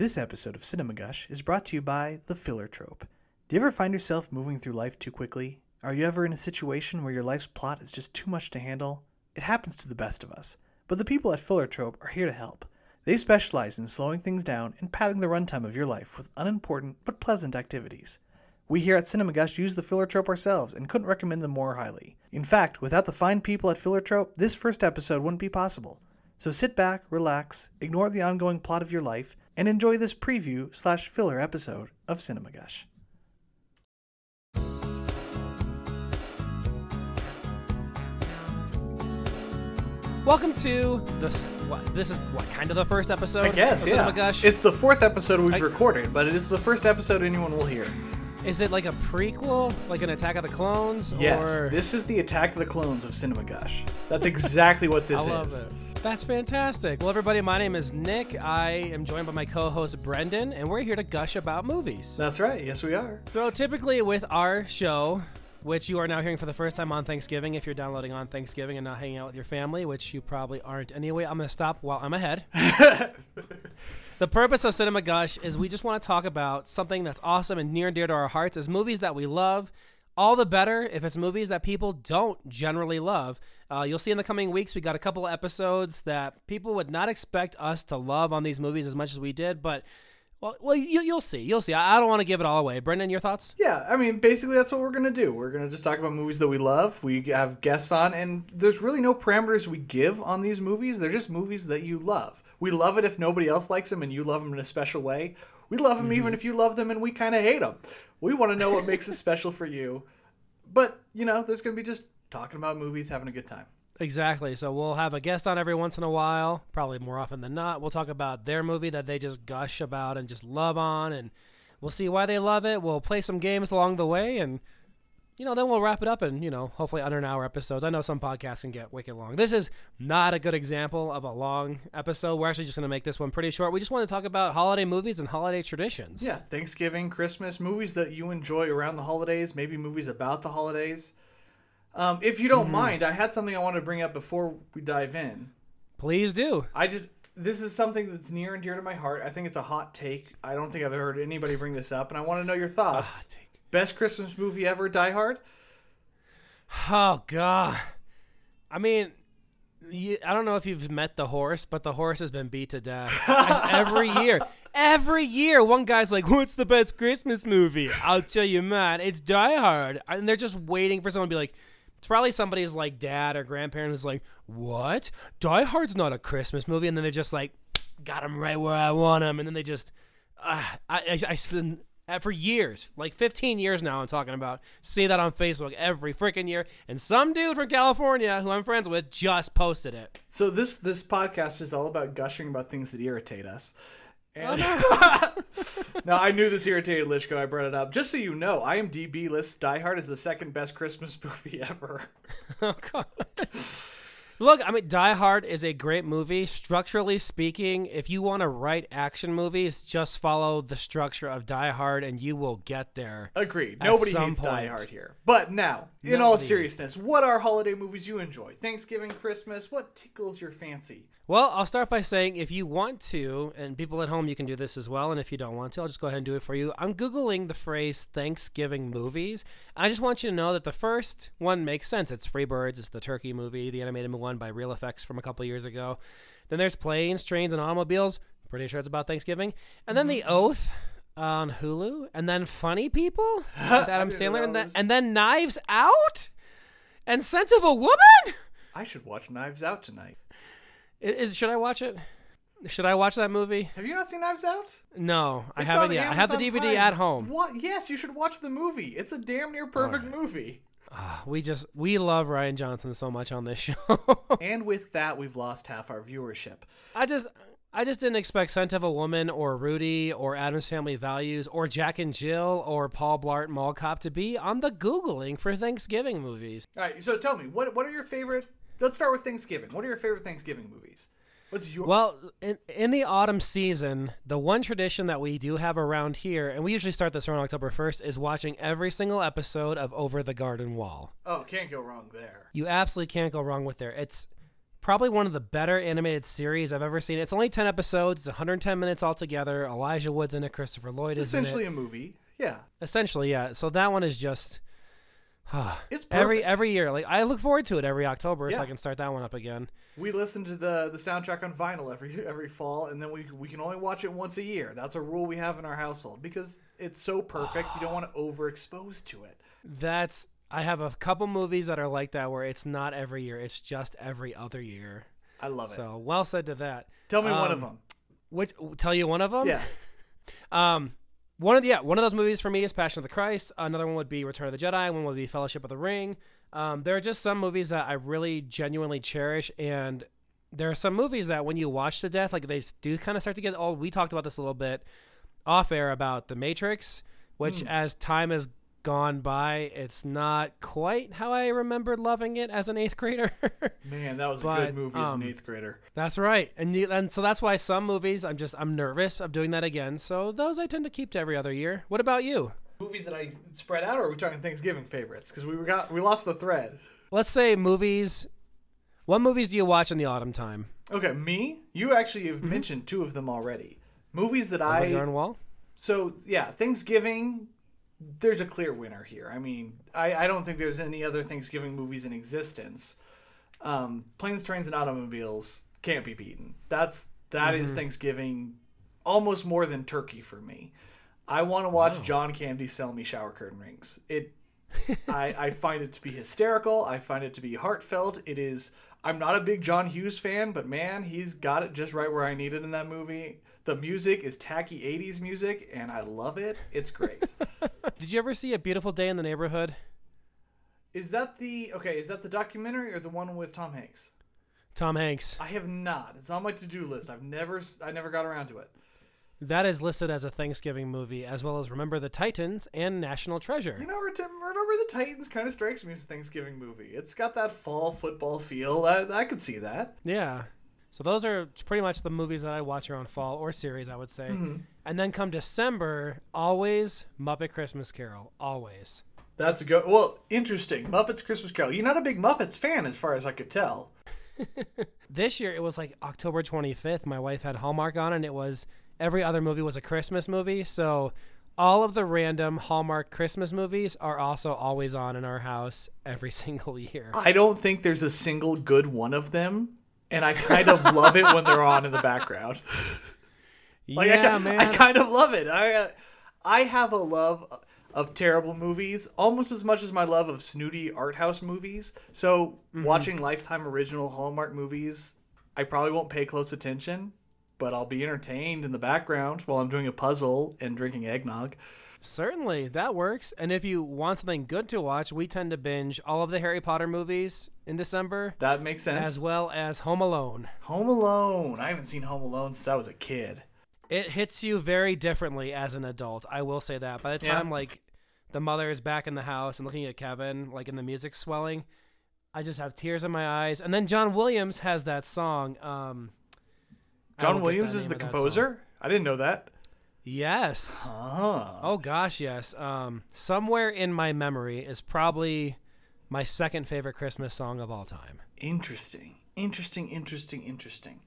This episode of Cinema Gush is brought to you by The Filler Trope. Do you ever find yourself moving through life too quickly? Are you ever in a situation where your life's plot is just too much to handle? It happens to the best of us, but the people at Filler Trope are here to help. They specialize in slowing things down and padding the runtime of your life with unimportant but pleasant activities. We here at Cinema Gush use the Filler Trope ourselves and couldn't recommend them more highly. In fact, without the fine people at Filler Trope, this first episode wouldn't be possible. So sit back, relax, ignore the ongoing plot of your life, and enjoy this preview slash filler episode of Cinema Gush. Welcome to this. What, this is what kind of the first episode. I guess, of yeah. Cinema Gush? It's the fourth episode we've I- recorded, but it is the first episode anyone will hear. Is it like a prequel, like an Attack of the Clones? Yes, or... this is the Attack of the Clones of Cinema Gush. That's exactly what this I love is. it. That's fantastic. Well, everybody, my name is Nick. I am joined by my co-host Brendan, and we're here to gush about movies. That's right. Yes, we are. So typically with our show, which you are now hearing for the first time on Thanksgiving, if you're downloading on Thanksgiving and not hanging out with your family, which you probably aren't anyway, I'm going to stop while I'm ahead. the purpose of Cinema Gush is we just want to talk about something that's awesome and near and dear to our hearts as movies that we love. All the better if it's movies that people don't generally love. Uh, you'll see in the coming weeks, we got a couple episodes that people would not expect us to love on these movies as much as we did, but well, well, you, you'll see. You'll see. I, I don't want to give it all away. Brendan, your thoughts? Yeah, I mean, basically, that's what we're gonna do. We're gonna just talk about movies that we love. We have guests on, and there's really no parameters we give on these movies. They're just movies that you love. We love it if nobody else likes them, and you love them in a special way. We love them even mm-hmm. if you love them and we kind of hate them. We want to know what makes it special for you. But you know, there's gonna be just talking about movies, having a good time. Exactly. So we'll have a guest on every once in a while, probably more often than not. We'll talk about their movie that they just gush about and just love on, and we'll see why they love it. We'll play some games along the way, and you know, then we'll wrap it up and, you know, hopefully under an hour episodes. I know some podcasts can get wicked long. This is not a good example of a long episode. We're actually just going to make this one pretty short. We just want to talk about holiday movies and holiday traditions. Yeah, Thanksgiving, Christmas, movies that you enjoy around the holidays, maybe movies about the holidays. Um, if you don't mind, I had something I wanted to bring up before we dive in. Please do. I just this is something that's near and dear to my heart. I think it's a hot take. I don't think I've ever heard anybody bring this up, and I want to know your thoughts. Best Christmas movie ever, Die Hard. Oh God. I mean, you, I don't know if you've met the horse, but the horse has been beat to death every year. Every year, one guy's like, "What's the best Christmas movie?" I'll tell you, man, it's Die Hard, and they're just waiting for someone to be like. It's probably somebody's like dad or grandparent who's like, "What? Die Hard's not a Christmas movie," and then they're just like, "Got him right where I want him," and then they just, uh, I, I, I Uh, for years, like 15 years now, I'm talking about. See that on Facebook every freaking year, and some dude from California who I'm friends with just posted it. So this this podcast is all about gushing about things that irritate us. And oh, no, I knew this irritated Lishko. I brought it up just so you know. IMDb lists Die Hard as the second best Christmas movie ever. Oh god. Look, I mean, Die Hard is a great movie. Structurally speaking, if you want to write action movies, just follow the structure of Die Hard, and you will get there. Agreed. Nobody some hates Die. Hard here. But now, in all seriousness, what are holiday movies you enjoy? Thanksgiving, Christmas, what tickles your fancy? Well, I'll start by saying if you want to, and people at home, you can do this as well. And if you don't want to, I'll just go ahead and do it for you. I'm Googling the phrase Thanksgiving movies. I just want you to know that the first one makes sense. It's Free Birds, it's the turkey movie, the animated one by Reel FX from a couple years ago. Then there's Planes, Trains, and Automobiles. Pretty sure it's about Thanksgiving. And then The mm-hmm. Oath on Hulu. And then Funny People with Adam Sandler. And then, and then Knives Out? And Scent of a Woman? I should watch Knives Out tonight. Is should I watch it? Should I watch that movie? Have you not seen Knives Out? No, I It's haven't yet. I have the DVD Prime. at home. What? Yes, you should watch the movie. It's a damn near perfect movie. Ah, we just we love Rian Johnson so much on this show. And with that, we've lost half our viewership. I just I just didn't expect Scent of a Woman or Rudy or Addams Family Values or Jack and Jill or Paul Blart Mall Cop to be on the googling for Thanksgiving movies. All right, so tell me, what what are your favorite? Let's start with Thanksgiving. What are your favorite Thanksgiving movies? What's your Well, in, in the autumn season, the one tradition that we do have around here, and we usually start this around October 1st, is watching every single episode of Over the Garden Wall. Oh, can't go wrong there. You absolutely can't go wrong with there. It's probably one of the better animated series I've ever seen. It's only 10 episodes, it's 110 minutes altogether. Elijah Wood's in it, Christopher Lloyd It's is in essentially a movie. Yeah. Essentially, yeah. So that one is just It's every perfect. every year. Like I look forward to it every October so Yeah. I can start that one up again. We listen to the the soundtrack on vinyl every every fall, and then we we can only watch it once a year. That's a rule we have in our household because it's so perfect. you don't want to overexpose to it. That's I have a couple movies that are like that where it's not every year, it's just every other year. I love it. So well said to that. Tell me one of um, them. Which tell you one of them? Yeah. Um, one of the, yeah, one of those movies for me is Passion of the Christ. Another one would be Return of the Jedi. One would be Fellowship of the Ring. Um, there are just some movies that I really genuinely cherish, and there are some movies that when you watch to death, like they do kind of start to get old. We talked about this a little bit off air about The Matrix, which as time has gone by, it's not quite how I remembered loving it as an eighth grader. Man, that was a good movie as an um, eighth grader. That's right, and and so that's why some movies I'm just I'm nervous of doing that again. So those I tend to keep to every other year. What about you? Movies that I spread out, or are we talking Thanksgiving favorites? Because we got we lost the thread. Let's say movies. What movies do you watch in the autumn time? Okay, me. You actually have mentioned two of them already. Movies that I Yarn Wall. So yeah, Thanksgiving. There's a clear winner here. I mean, I, I don't think there's any other Thanksgiving movies in existence. Um, Planes, Trains, and Automobiles can't be beaten. That's that is Thanksgiving, almost more than turkey for me. I want to watch John Candy sell me shower curtain rings. It, I, I find it to be hysterical. I find it to be heartfelt. It is. I'm not a big John Hughes fan, but man, he's got it just right where I need it in that movie. The music is tacky 80s music, and I love it. It's great. Did you ever see A Beautiful Day in the Neighborhood? is that the okay? Is that the documentary or the one with Tom Hanks? Tom Hanks. I have not. It's on my to-do list. I've never, I never got around to it. That is listed as a Thanksgiving movie, as well as Remember the Titans and National Treasure. You know, Remember the Titans kind of strikes me as a Thanksgiving movie. It's got that fall football feel. I, I could see that. Yeah. So those are pretty much the movies that I watch around fall or series, I would say. Mm-hmm. And then come December, always Muppet Christmas Carol. Always. That's a good. Well, interesting. Muppets Christmas Carol. You're not a big Muppets fan, as far as I could tell. This year it was like October 25th. My wife had Hallmark on, and it was every other movie was a Christmas movie. So all of the random Hallmark Christmas movies are also always on in our house every single year. I don't think there's a single good one of them, and I kind of love it when they're on in the background. Like yeah, I, man. I kind of love it. I uh, I have a love of terrible movies almost as much as my love of snooty art house movies. So Mm-hmm. watching Lifetime original Hallmark movies, I probably won't pay close attention, but I'll be entertained in the background while I'm doing a puzzle and drinking eggnog. Certainly, that works. And if you want something good to watch, we tend to binge all of the Harry Potter movies in December, That makes sense. as well as Home Alone. Home Alone. I haven't seen Home Alone since I was a kid. It hits you very differently as an adult. I will say that. By the Yeah. time like the mother is back in the house and looking at Kevin, like in the music swelling, I just have tears in my eyes. And then John Williams has that song. Um, John Williams is the of that song. composer? I didn't know that. Yes. Oh. Oh gosh, yes. Um, somewhere in my memory is probably my second favorite Christmas song of all time. Interesting. Interesting, interesting, interesting.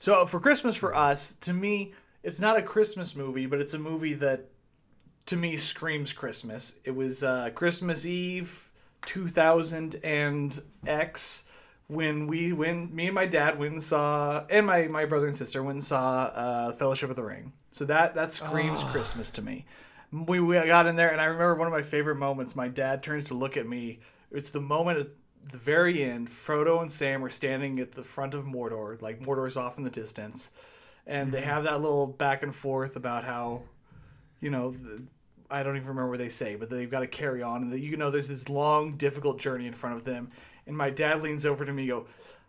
So for Christmas for us, to me, it's not a Christmas movie, but it's a movie that to me screams Christmas. It was uh, Christmas Eve 2000 and X when we when me and my dad went and saw and my, my brother and sister went and saw uh, Fellowship of the Ring. So that that screams Christmas to me. We, we got in there and I remember one of my favorite moments. My dad turns to look at me. It's the moment at the very end. Frodo and Sam are standing at the front of Mordor, like Mordor's off in the distance, and they have that little back and forth about how, you know, the, I don't even remember what they say, but they've got to carry on, and that you know there's this long, difficult journey in front of them. And my dad leans over to me, and go,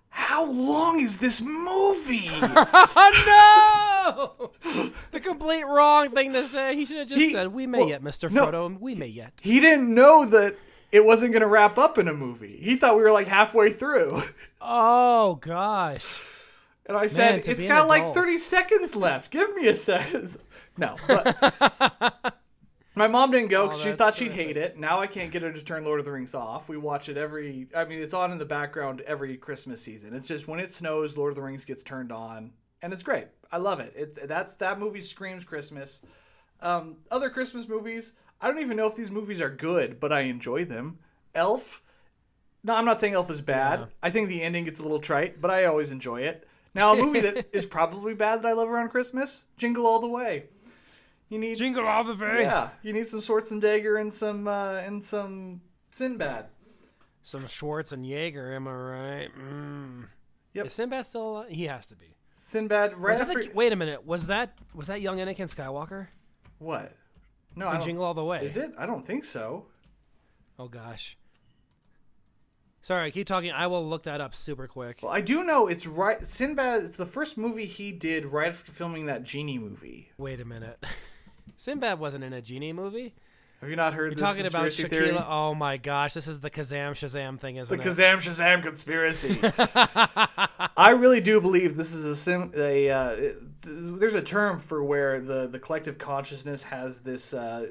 "How long is this movie?" No! the complete wrong thing to say. He should have just He- said, "We may well, yet, Mister no. Frodo. We may yet." he didn't know that it wasn't going to wrap up in a movie. He thought we were like halfway through. Oh gosh. And I said, to it's got like 30 seconds left. Give me a second. No, but My mom didn't go Oh, because she thought she'd terrific. hate it. Now I can't get her to turn Lord of the Rings off. We watch it every. I mean, it's on in the background every Christmas season. It's just when it snows, Lord of the Rings gets turned on, and it's great. I love it. It that's that movie screams Christmas. Um, other Christmas movies, I don't even know if these movies are good, but I enjoy them. Elf. No, I'm not saying Elf is bad. Yeah. I think the ending gets a little trite, but I always enjoy it. Now, a movie that is probably bad that I love around Christmas, Jingle All the Way. You need Jingle all the way. yeah, you need some Schwarzenegger and some uh, and some Sinbad. Some Schwarzenegger, am I right? Mm. Yep. Is Sinbad still alive? He has to be. Sinbad right after the, wait a minute. Was that was that young Anakin Skywalker what? No, I Jingle All the Way? is it? I don't think so. Oh gosh. Sorry, keep talking. I will look that up super quick. Well, I do know it's right. Sinbad. It's the first movie he did right after filming that genie movie. Wait a minute. Sinbad wasn't in a genie movie. Have you not heard You're this talking about Shaquille. theory? Oh my gosh, this is the Kazam Shazam thing, isn't it? The Kazam Shazam conspiracy. I really do believe this is a sim. A uh, th- there's a term for where the the collective consciousness has this uh,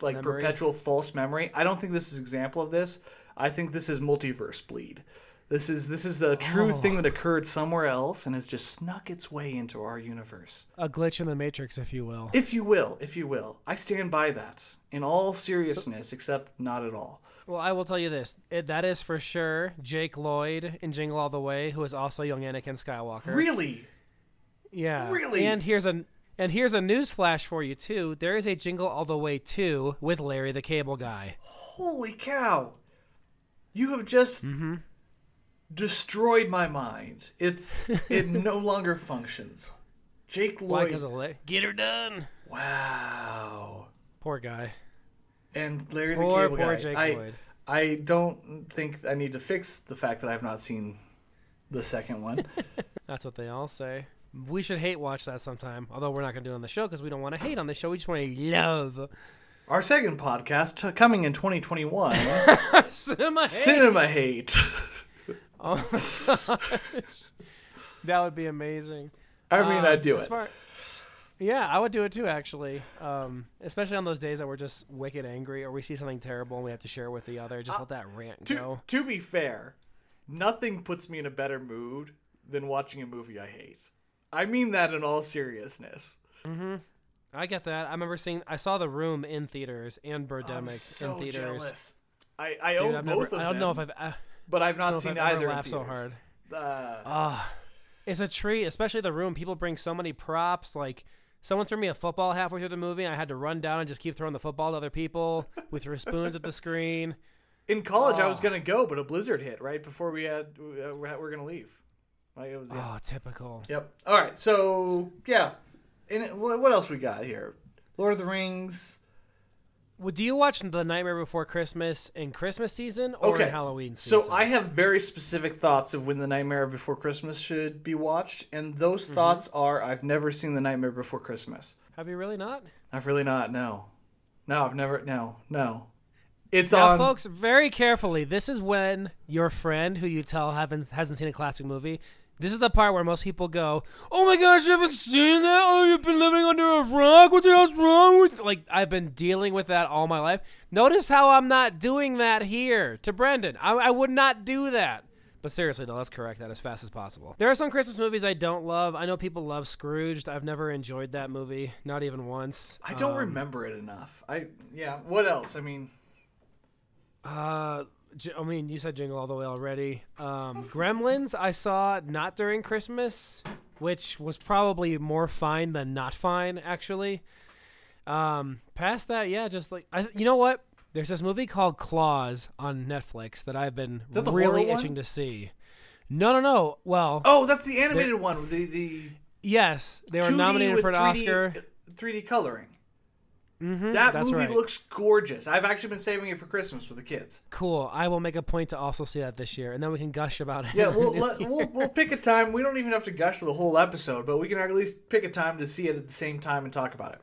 like Memory? perpetual false memory. I don't think this is an example of this. I think this is multiverse bleed. This is this is a true Oh. thing that occurred somewhere else and has just snuck its way into our universe. A glitch in the matrix, if you will. If you will, if you will, I stand by that in all seriousness, except not at all. Well, I will tell you this: it, that is for sure Jake Lloyd in Jingle All the Way, who is also young Anakin Skywalker. Really? Yeah. Really? And here's a and here's a news flash for you too. There is a Jingle All the Way too with Larry the Cable Guy. Holy cow! You have just Mm-hmm. Destroyed my mind. It's it no longer functions. Jake Why? Lloyd. Because of La- get her done. wow. Poor guy. And Larry the Poor Cable poor Guy. Jake I Lloyd. I don't think I need to fix the fact that I have not seen the second one. That's what they all say. We should hate watch that sometime. Although we're not gonna do it on the show because we don't want to hate on the show. We just want to love Our second podcast t- coming in 2021, cinema. hate. Cinema Hate. Oh my gosh. That would be amazing. I mean, Um, I'd do it. far- yeah, I would do it too, actually. Um, especially on those days that we're just wicked angry or we see something terrible and we have to share with the other. Just let that rant Uh, to, go. to be fair, nothing puts me in a better mood than watching a movie I hate. I mean that in all seriousness. I get that. I remember seeing, I saw The Room in theaters and Birdemic so in theaters. jealous. I, I Dude, own I've both never, of them. I don't know if I've, uh, but I've not don't seen I've either. in laughed so hard. Uh, Ah, it's a treat, especially the room. People bring so many props. Like someone threw me a football halfway through the movie. I had to run down and just keep throwing the football to other people. with threw spoons at the screen. in college, I was Oh. gonna go, but a blizzard hit right before we had uh, we we're gonna leave. Like it was. Yeah. Oh, typical. Yep. All right. So yeah, and what what else we got here? Lord of the Rings. Well, do you watch The Nightmare Before Christmas in Christmas season or Okay. in Halloween season? So I have very specific thoughts of when The Nightmare Before Christmas should be watched, and Mm-hmm. those thoughts are: I've never seen The Nightmare Before Christmas. have you really not? I've really not. No, no, I've never. No, no. It's Now, on. folks, very carefully. This is when your friend, who you tell haven't hasn't seen a classic movie, this is the part where most people go, "Oh my gosh, you haven't seen that? Oh, you've been living under a rock. What the hell's wrong with?" Like I've been dealing with that all my life. Notice how I'm not doing that here to Brendan. I, I would not do that. But seriously, though, let's correct that as fast as possible. There are some Christmas movies I don't love. I know people love Scrooged. I've never enjoyed that movie, not even once. I don't Um, remember it enough. I yeah. What else? I mean, Uh, I mean, you said Jingle All the Way already. Um, Gremlins, I saw not during Christmas, which was probably more fine than not fine, actually. Um, past that, yeah, just like I, you know what? There's this movie called Klaus on Netflix that I've been that really itching to see. No, no, no. Well, oh, that's the animated one. The the yes, they were nominated for an 3D Oscar. 3D coloring. Mm-hmm, That movie right. looks gorgeous. I've actually been saving it for Christmas for the kids. cool. I will make a point to also see that this year, and then we can gush about it. Yeah, we'll, let, we'll we'll pick a time. We don't even have to gush the whole episode, but we can at least pick a time to see it at the same time and talk about it.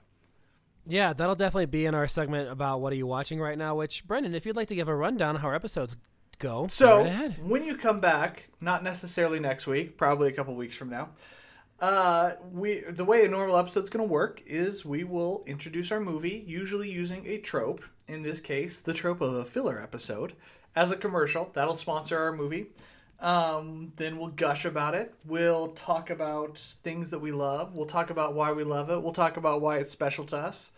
Yeah, that'll definitely be in our segment about what are you watching right now. Which Brendan, if you'd like to give a rundown of how our episodes go, go So right ahead. when you come back, not necessarily next week, probably a couple weeks from now, Uh, we the way a normal episode's going to work is we will introduce our movie, usually using a trope. In this case, the trope of a filler episode, as a commercial that'll sponsor our movie. Um, then we'll gush about it. We'll talk about things that we love. We'll talk about why we love it. We'll talk about why it's special to us.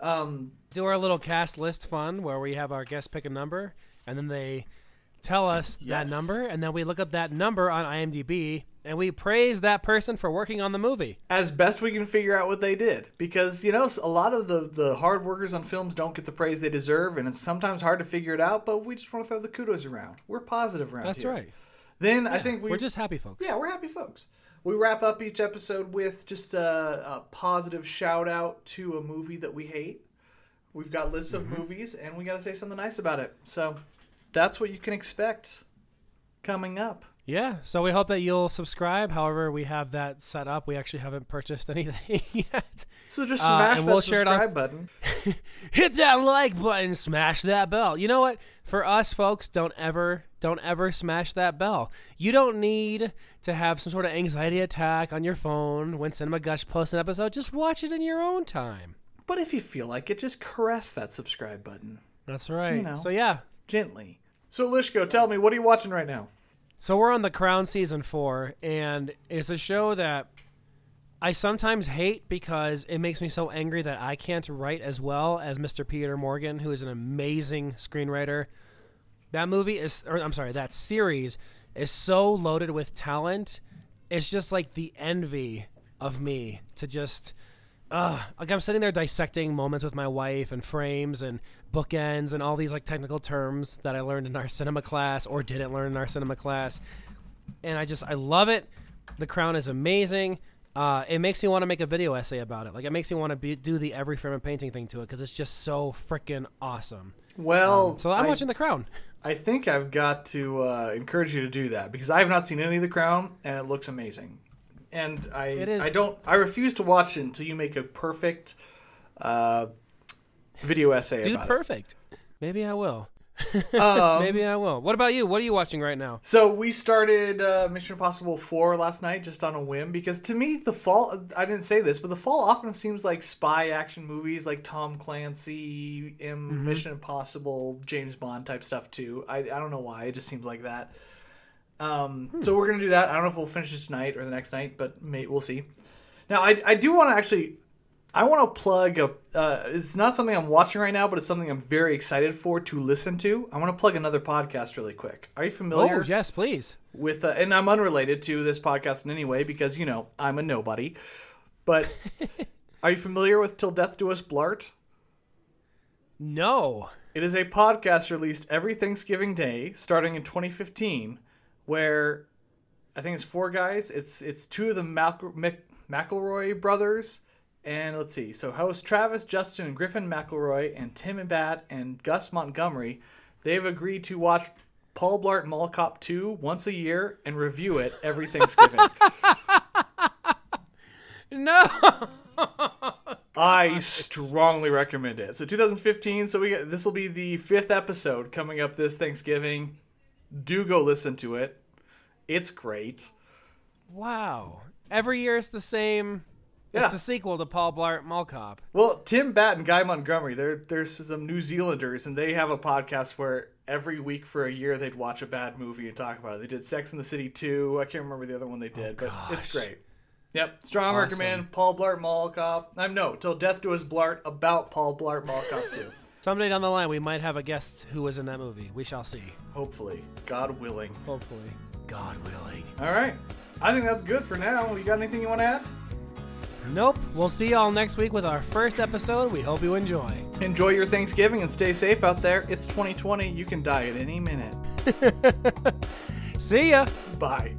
Um, Do our little cast list fun where we have our guests pick a number and then they tell us that number and then we look up that number on IMDb and we praise that person for working on the movie. as best we can figure out what they did because you know a lot of the the hard workers on films don't get the praise they deserve and it's sometimes hard to figure it out but we just want to throw the kudos around we're positive around That's here. right. then i think we We're just happy folks. yeah we're happy folks we wrap up each episode with just a, a positive shout out to a movie that we hate we've got lists of mm-hmm. movies and we got to say something nice about it so that's what you can expect coming up Yeah, so we hope that you'll subscribe. However, we have that set up. We actually haven't purchased anything yet. so just Uh, smash and that we'll share it on- subscribe button Hit that like button, smash that bell. You know what? For us folks, don't ever don't ever smash that bell. You don't need to have some sort of anxiety attack on your phone when Cinema Gush posts an episode. Just watch it in your own time. but if you feel like it just caress that subscribe button That's right. You know. So yeah. gently. So Lishko, tell me, what are you watching right now? So we're on The Crown season 4 and it's a show that I sometimes hate because it makes me so angry that I can't write as well as Mr. Peter Morgan, who is an amazing screenwriter. That movie is, or I'm sorry, that series is so loaded with talent. It's just like the envy of me to just, uh, like I'm sitting there dissecting moments with my wife and frames and bookends and all these like technical terms that I learned in our cinema class or didn't learn in our cinema class. And I just, I love it. The Crown is amazing. Uh, it makes me want to make a video essay about it. Like it makes me want to be, do the every frame of painting thing to it because it's just so freaking awesome. Well, So I'm I, watching The Crown. I think I've got to uh, encourage you to do that because I have not seen any of The Crown, and it looks amazing. And I, It is- I don't, I refuse to watch it until you make a perfect uh, video essay Dude, about perfect. Maybe I will. it. Um, Maybe I will. What about you? What are you watching right now? So we started uh, Mission Impossible 4 last night just on a whim because to me the fall I didn't say this but the fall often seems like spy action movies like Tom Clancy, M, Mission Impossible, James Bond type stuff too. I, I don't know why it just seems like that. Um, So we're gonna do that. I don't know if we'll finish it tonight or the next night, but may, we'll see. Now I, I do want to actually I want to plug a. Uh, it's not something I'm watching right now, but it's something I'm very excited for to listen to. I want to plug another podcast really quick. Are you familiar Oh, yes, please. with? Uh, and I'm unrelated to this podcast in any way because you know I'm a nobody. But are you familiar with "Till Death Do Us Blart"? No. It is a podcast released every Thanksgiving Day, starting in 2015, where I think it's four guys. It's it's two of the Mc- McElroy brothers, and let's see. So host Travis, Justin, and Griffin McElroy, and Tim and Batt and Guy Montgomery, they've agreed to watch Paul Blart Mall Cop 2 once a year and review it every Thanksgiving. No. I strongly recommend it. So 2015. So we this will be the fifth episode coming up this Thanksgiving. Do go listen to it. It's great. wow. Every year it's the same. Yeah. It's the sequel to Paul Blart Mall Cop. Well, Tim Batt and Guy Montgomery, they're there's some New Zealanders, and they have a podcast where every week for a year they'd watch a bad movie and talk about it. They did Sex in the City 2. I can't remember the other one they did, oh, but it's great. Yep, strong Awesome. recommend. Paul Blart Mall Cop. I'm no, till death do us Blart about Paul Blart Mall Cop 2. Someday down the line, we might have a guest who was in that movie. We shall see. Hopefully, God willing. Hopefully. God willing. All right. I think that's good for now. You got anything you want to add? Nope. We'll see y'all next week with our first episode. We hope you enjoy. Enjoy your Thanksgiving and stay safe out there. It's 2020. You can die at any minute. See ya. Bye.